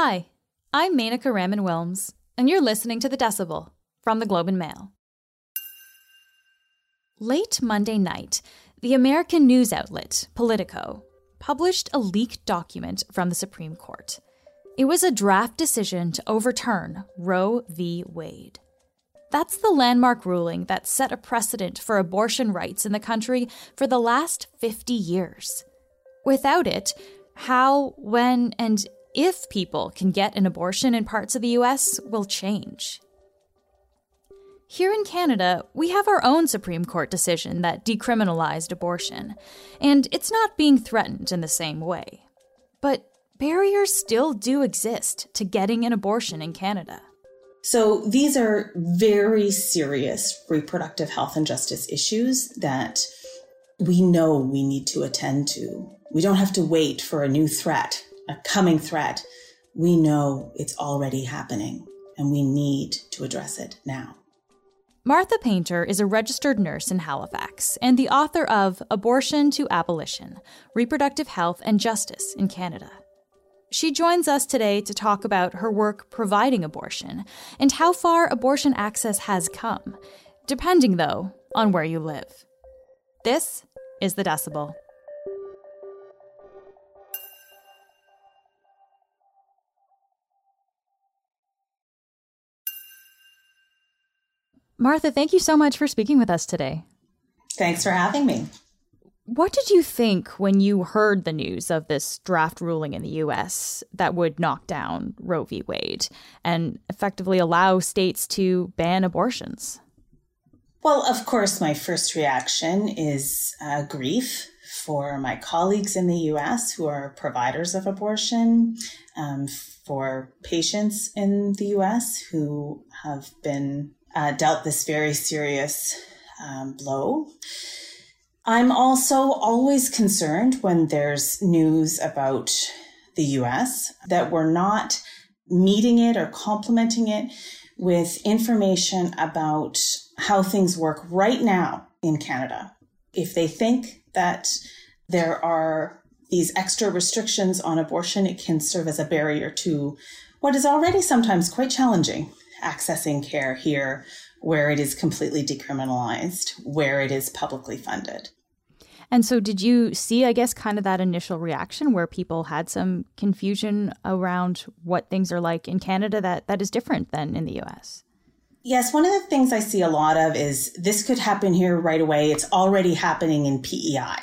Hi, I'm Menaka Raman Wilms, and you're listening to The Decibel from the Globe and Mail. Late Monday night, the American news outlet, Politico, published a leaked document from the Supreme Court. It was a draft decision to overturn Roe v. Wade. That's the landmark ruling that set a precedent for abortion rights in the country for the last 50 years. Without it, how, when, and if people can get an abortion in parts of the US will change. Here in Canada, we have our own Supreme Court decision that decriminalized abortion, and it's not being threatened in the same way. But barriers still do exist to getting an abortion in Canada. So these are very serious reproductive health and justice issues that we know we need to attend to. We don't have to wait for a new threat, a coming threat. We know it's already happening and we need to address it now. Martha Paynter is a registered nurse in Halifax and the author of Abortion to Abolition Reproductive Health and Justice in Canada. She joins us today to talk about her work providing abortion and how far abortion access has come, depending, though, on where you live. This is The Decibel. Martha, thank you so much for speaking with us today. Thanks for having me. What did you think when you heard the news of this draft ruling in the US that would knock down Roe v. Wade and effectively allow states to ban abortions? Well, of course, my first reaction is uh, grief for my colleagues in the US who are providers of abortion, um, for patients in the US who have been uh, dealt this very serious um, blow. I'm also always concerned when there's news about the US that we're not meeting it or complementing it with information about how things work right now in Canada. If they think that there are these extra restrictions on abortion, it can serve as a barrier to what is already sometimes quite challenging accessing care here where it is completely decriminalized, where it is publicly funded. And so, did you see, I guess, kind of that initial reaction where people had some confusion around what things are like in Canada that, that is different than in the US? Yes, one of the things I see a lot of is this could happen here right away. It's already happening in PEI,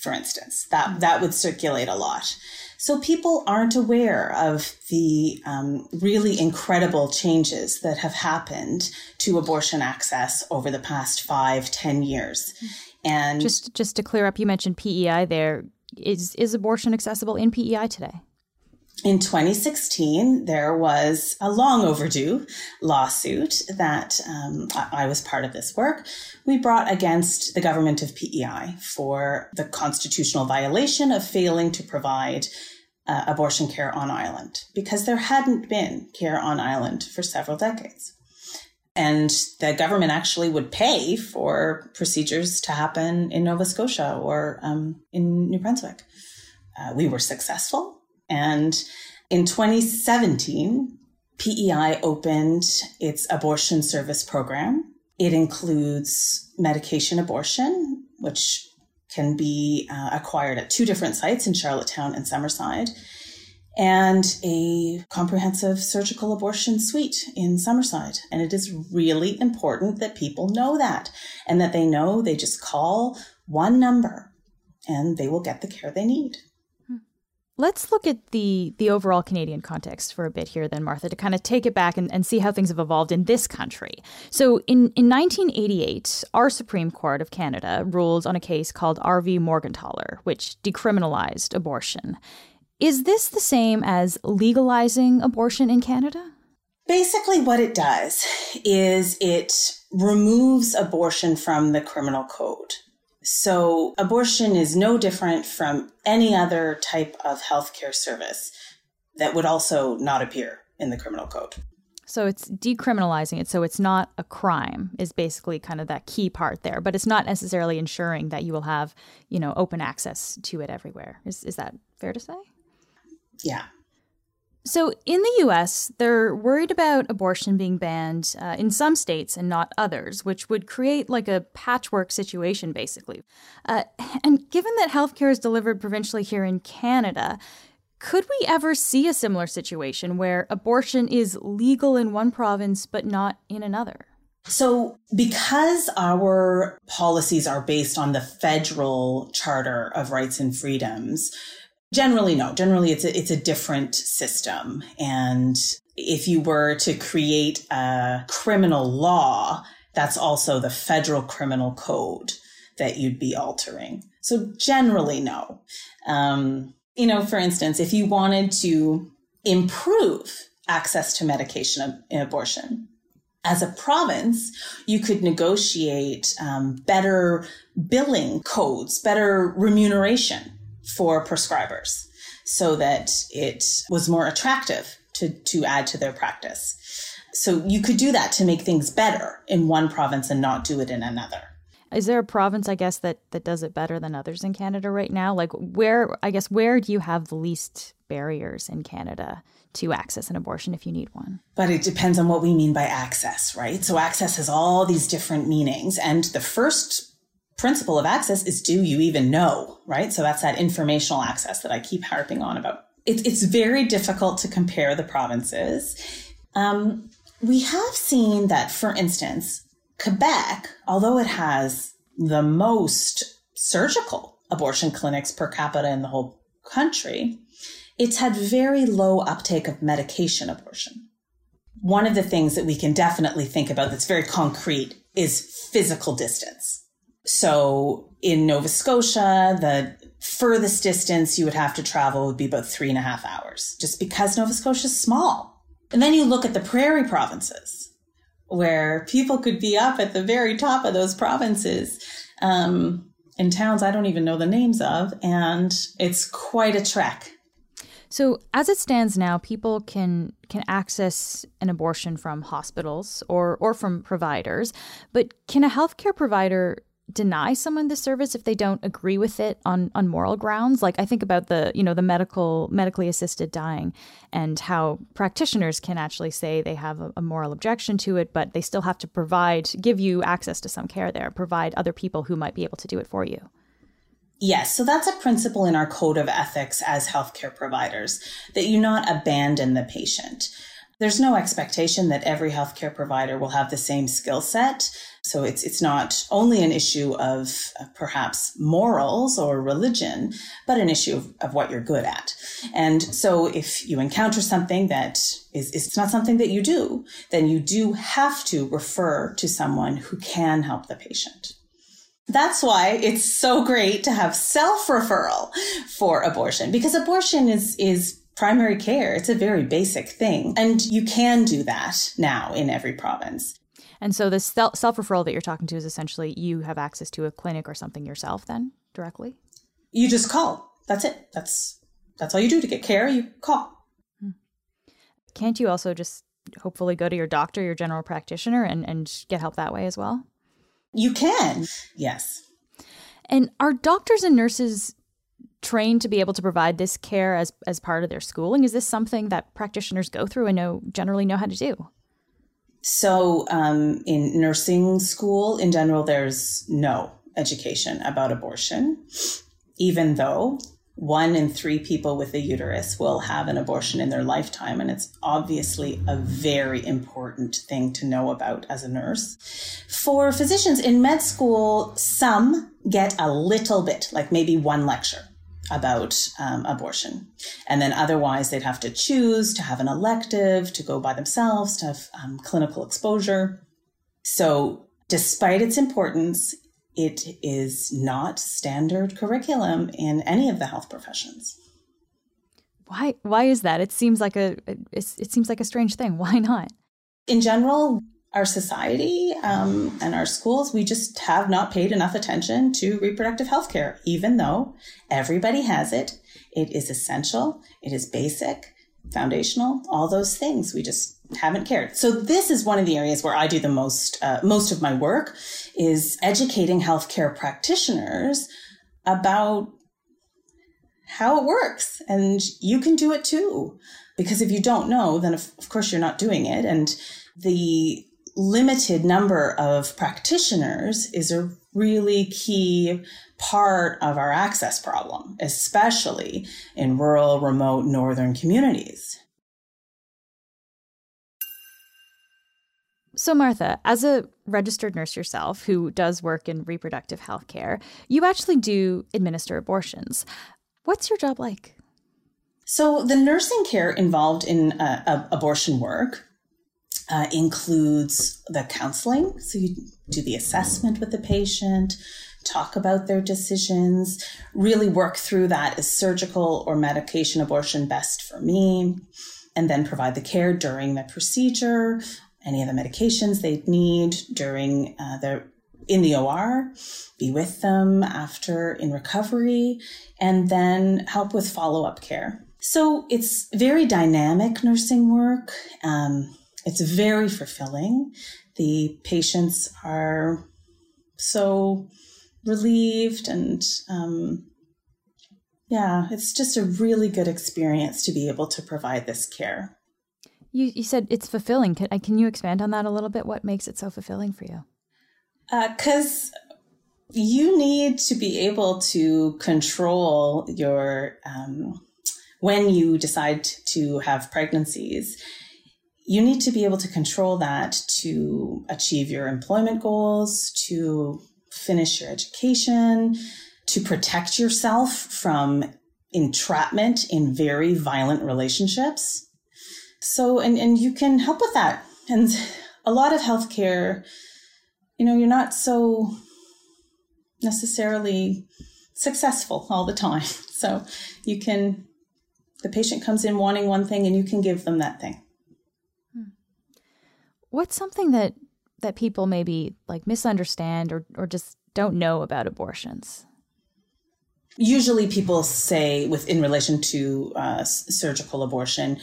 for instance. That that would circulate a lot. So people aren't aware of the um, really incredible changes that have happened to abortion access over the past five, ten years. And just just to clear up, you mentioned PEI there. Is is abortion accessible in PEI today? In 2016, there was a long overdue lawsuit that um, I was part of this work. We brought against the government of PEI for the constitutional violation of failing to provide uh, abortion care on island because there hadn't been care on island for several decades. And the government actually would pay for procedures to happen in Nova Scotia or um, in New Brunswick. Uh, we were successful. And in 2017, PEI opened its abortion service program. It includes medication abortion, which can be uh, acquired at two different sites in Charlottetown and Summerside, and a comprehensive surgical abortion suite in Summerside. And it is really important that people know that and that they know they just call one number and they will get the care they need. Let's look at the the overall Canadian context for a bit here, then, Martha, to kind of take it back and, and see how things have evolved in this country. So, in, in 1988, our Supreme Court of Canada ruled on a case called R.V. Morgentaler, which decriminalized abortion. Is this the same as legalizing abortion in Canada? Basically, what it does is it removes abortion from the criminal code. So abortion is no different from any other type of healthcare service that would also not appear in the criminal code. So it's decriminalizing it. So it's not a crime is basically kind of that key part there, but it's not necessarily ensuring that you will have, you know, open access to it everywhere. Is is that fair to say? Yeah. So, in the US, they're worried about abortion being banned uh, in some states and not others, which would create like a patchwork situation, basically. Uh, and given that healthcare is delivered provincially here in Canada, could we ever see a similar situation where abortion is legal in one province but not in another? So, because our policies are based on the federal Charter of Rights and Freedoms, Generally, no. Generally, it's a, it's a different system. And if you were to create a criminal law, that's also the federal criminal code that you'd be altering. So generally, no. Um, you know, for instance, if you wanted to improve access to medication in abortion, as a province, you could negotiate um, better billing codes, better remuneration for prescribers so that it was more attractive to, to add to their practice. So you could do that to make things better in one province and not do it in another. Is there a province, I guess, that, that does it better than others in Canada right now? Like, where, I guess, where do you have the least barriers in Canada to access an abortion if you need one? But it depends on what we mean by access, right? So, access has all these different meanings. And the first principle of access is do you even know, right? So that's that informational access that I keep harping on about. It, it's very difficult to compare the provinces. Um, we have seen that, for instance, Quebec, although it has the most surgical abortion clinics per capita in the whole country, it's had very low uptake of medication abortion. One of the things that we can definitely think about that's very concrete is physical distance so in Nova Scotia, the furthest distance you would have to travel would be about three and a half hours, just because Nova Scotia is small. And then you look at the prairie provinces, where people could be up at the very top of those provinces um, in towns I don't even know the names of, and it's quite a trek. So, as it stands now, people can can access an abortion from hospitals or or from providers, but can a healthcare provider deny someone the service if they don't agree with it on on moral grounds? Like i think about the you know the medical medically assisted dying and how practitioners can actually say they have a, a, moral objection to it but they still have to provide give you access to some care there provide other people who might be able to do it for you. Yes, so that's a principle in our code of ethics as healthcare providers that you not abandon the patient. There's no expectation that every healthcare provider will have the same skill set. So it's it's not only an issue of perhaps morals or religion, but an issue of, of what you're good at. And so if you encounter something that is it's not something that you do, then you do have to refer to someone who can help the patient. That's why it's so great to have self referral for abortion because abortion is, is primary care. It's a very basic thing. And you can do that now in every province. And so the self referral that you're talking to is essentially you have access to a clinic or something yourself then directly? You just call. That's it. That's that's all you do to get care. You call. Hmm. Can't you also just hopefully go to your doctor, your general practitioner, and, and get help that way as well? You can. Yes. And are doctors and nurses trained to be able to provide this care as as part of their schooling? Is this something that practitioners go through and know generally know how to do? So, um, in nursing school in general, there's no education about abortion, even though one in three people with a uterus will have an abortion in their lifetime. And it's obviously a very important thing to know about as a nurse. For physicians in med school, some get a little bit, like maybe one lecture about um, abortion. And then otherwise, they'd have to choose to have an elective, to go by themselves, to have um, clinical exposure. So, despite its importance, it is not standard curriculum in any of the health professions. Why? Why is that? It seems like a it seems like a strange thing. Why not? In general, our society um, and our schools, we just have not paid enough attention to reproductive health care, even though everybody has it. It is essential, it is basic, foundational, all those things. We just haven't cared. So this is one of the areas where I do the most uh, most of my work is educating healthcare practitioners about how it works and you can do it too. Because if you don't know, then of, of course you're not doing it. And the limited number of practitioners is a really key part of our access problem, especially in rural, remote, northern communities. So, Martha, as a registered nurse yourself who does work in reproductive health care, you actually do administer abortions. What's your job like? So, the nursing care involved in uh, abortion work uh, includes the counseling. So, you do the assessment with the patient, talk about their decisions, really work through that is surgical or medication abortion best for me, and then provide the care during the procedure, any of the medications they need during uh, in the OR, be with them after in recovery, and then help with follow up care. So it's very dynamic nursing work. Um, it's very fulfilling. The patients are so relieved and um, yeah, it's just a really good experience to be able to provide this care. You, you said it's fulfilling. Can, can you expand on that a little bit? What makes it so fulfilling for you? Because uh, you need to be able to control your, um, when you decide to have pregnancies, you need to be able to control that to achieve your employment goals, to finish your education, to protect yourself from entrapment in very violent relationships. So, and, and you can help with that. And a lot of healthcare, you know, you're not so necessarily successful all the time. So you can, the patient comes in wanting one thing and you can give them that thing. What's something that that people maybe like misunderstand or or just don't know about abortions? Usually, people say, with in relation to uh, surgical abortion,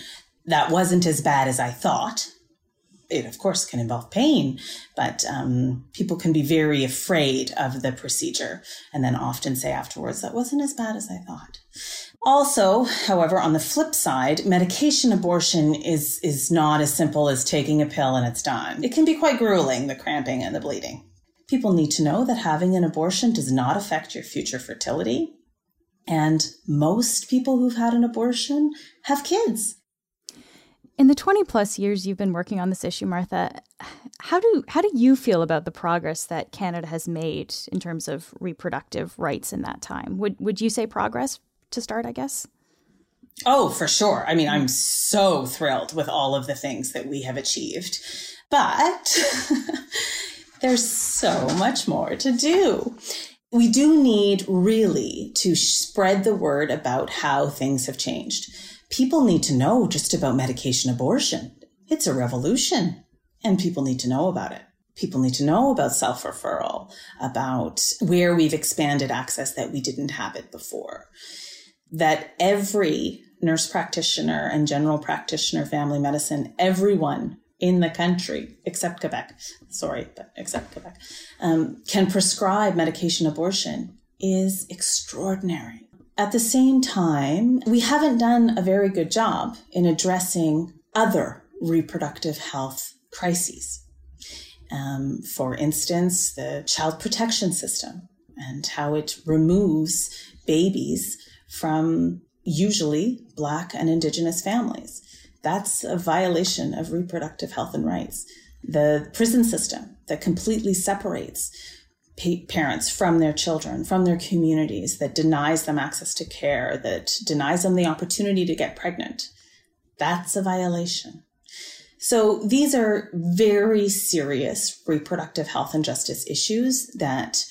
that wasn't as bad as I thought. It, of course, can involve pain, but um, people can be very afraid of the procedure and then often say afterwards, that wasn't as bad as I thought. Also, however, on the flip side, medication abortion is, is not as simple as taking a pill and it's done. It can be quite grueling, the cramping and the bleeding. People need to know that having an abortion does not affect your future fertility. And most people who've had an abortion have kids. In the 20 plus years you've been working on this issue, Martha, how do how do you feel about the progress that Canada has made in terms of reproductive rights in that time? Would would you say progress to start, I guess? Oh, for sure. I mean, I'm so thrilled with all of the things that we have achieved. But there's so much more to do. We do need really to spread the word about how things have changed people need to know just about medication abortion. It's a revolution and people need to know about it. People need to know about self referral, about where we've expanded access that we didn't have it before. That every nurse practitioner and general practitioner, family medicine, everyone in the country, except Quebec, sorry, but except Quebec, um, can prescribe medication abortion is extraordinary. At the same time, we haven't done a very good job in addressing other reproductive health crises. Um, for instance, the child protection system and how it removes babies from usually Black and Indigenous families. That's a violation of reproductive health and rights. The prison system that completely separates parents from their children, from their communities, that denies them access to care, that denies them the opportunity to get pregnant. That's a violation. So these are very serious reproductive health and justice issues that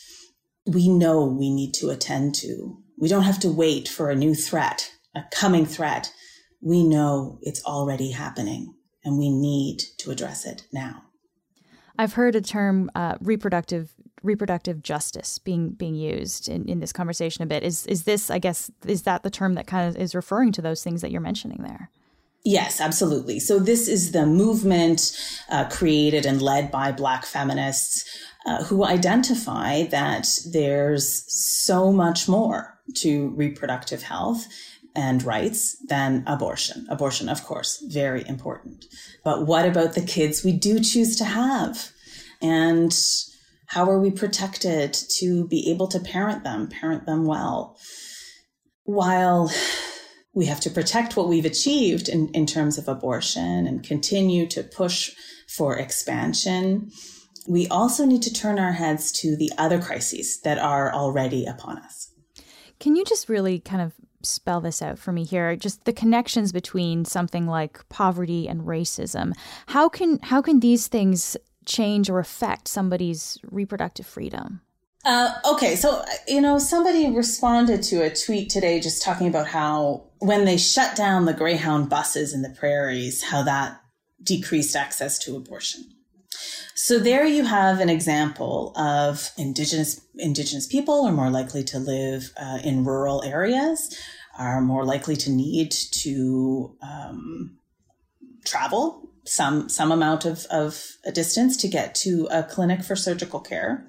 we know we need to attend to. We don't have to wait for a new threat, a coming threat. We know it's already happening and we need to address it now. I've heard a term uh, reproductive reproductive justice being being used in, in this conversation a bit. Is is this, I guess, is that the term that kind of is referring to those things that you're mentioning there? Yes, absolutely. So this is the movement uh, created and led by Black feminists uh, who identify that there's so much more to reproductive health and rights than abortion. Abortion, of course, very important. But what about the kids we do choose to have? And how are we protected to be able to parent them, parent them well? While we have to protect what we've achieved in, in terms of abortion and continue to push for expansion, we also need to turn our heads to the other crises that are already upon us. Can you just really kind of spell this out for me here? Just the connections between something like poverty and racism. How can how can these things change or affect somebody's reproductive freedom? Uh, okay, so you know, somebody responded to a tweet today just talking about how when they shut down the Greyhound buses in the prairies, how that decreased access to abortion. So there you have an example of indigenous indigenous people are more likely to live uh, in rural areas, are more likely to need to um, travel some some amount of, of a distance to get to a clinic for surgical care.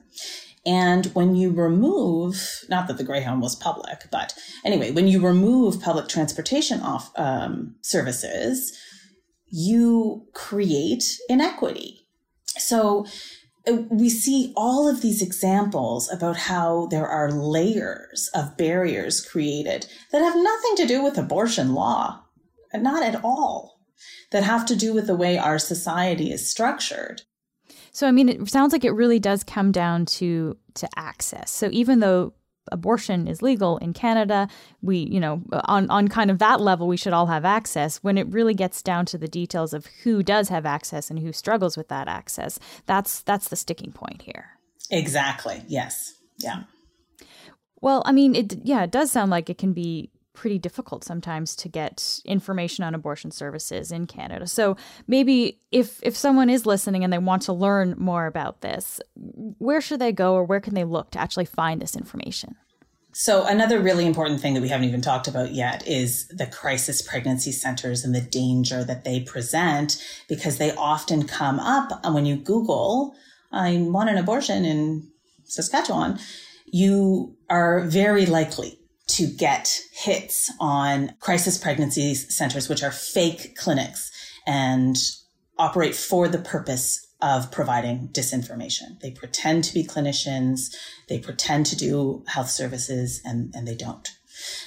And when you remove, not that the Greyhound was public, but anyway, when you remove public transportation off um, services, you create inequity. So uh, we see all of these examples about how there are layers of barriers created that have nothing to do with abortion law, not at all, that have to do with the way our society is structured. So I mean it sounds like it really does come down to to access. So even though abortion is legal in Canada, we, you know, on on kind of that level we should all have access. When it really gets down to the details of who does have access and who struggles with that access, that's that's the sticking point here. Exactly. Yes. Yeah. Well, I mean, it yeah, it does sound like it can be pretty difficult sometimes to get information on abortion services in Canada. So maybe if if someone is listening and they want to learn more about this, where should they go or where can they look to actually find this information? So another really important thing that we haven't even talked about yet is the crisis pregnancy centers and the danger that they present because they often come up uh, when you Google, I want an abortion in Saskatchewan, you are very likely to get hits on crisis pregnancy centers, which are fake clinics and operate for the purpose of providing disinformation. They pretend to be clinicians, they pretend to do health services, and, and they don't.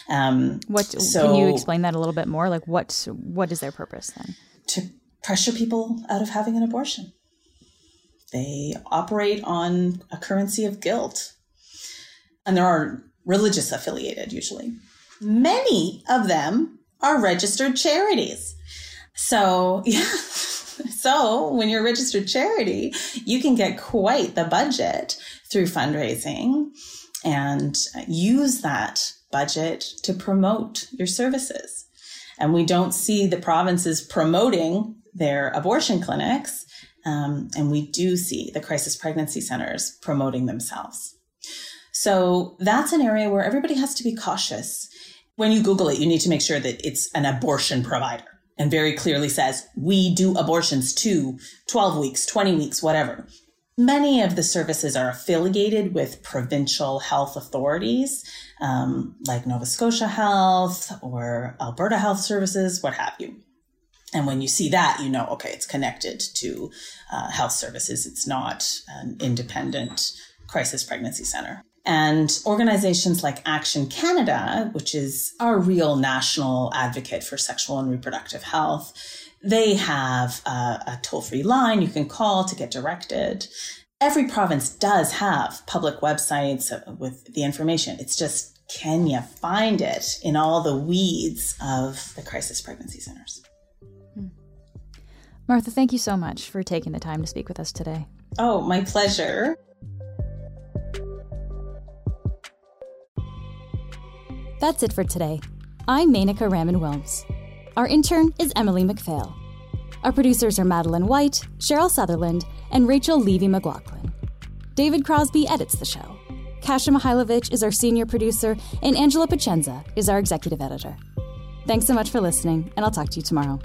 Um, what so, can you explain that a little bit more? Like what what is their purpose then? To pressure people out of having an abortion. They operate on a currency of guilt. And there are religious affiliated usually. Many of them are registered charities. So, yeah. So, when you're a registered charity, you can get quite the budget through fundraising and use that budget to promote your services. And we don't see the provinces promoting their abortion clinics. Um, and we do see the crisis pregnancy centers promoting themselves. So that's an area where everybody has to be cautious. When you Google it, you need to make sure that it's an abortion provider and very clearly says, we do abortions too, 12 weeks, 20 weeks, whatever. Many of the services are affiliated with provincial health authorities, um, like Nova Scotia Health or Alberta Health Services, what have you. And when you see that, you know, okay, it's connected to uh, health services. It's not an independent crisis pregnancy center. And organizations like Action Canada, which is our real national advocate for sexual and reproductive health, they have a, a toll free line you can call to get directed. Every province does have public websites with the information. It's just, can you find it in all the weeds of the crisis pregnancy centers? Hmm. Martha, thank you so much for taking the time to speak with us today. Oh, my pleasure. That's it for today. I'm Menaka Raman Wilms. Our intern is Emily McPhail. Our producers are Madeline White, Cheryl Sutherland, and Rachel Levy McLaughlin. David Crosby edits the show. Kasia Mihailovic is our senior producer, and Angela Pacienza is our executive editor. Thanks so much for listening, and I'll talk to you tomorrow.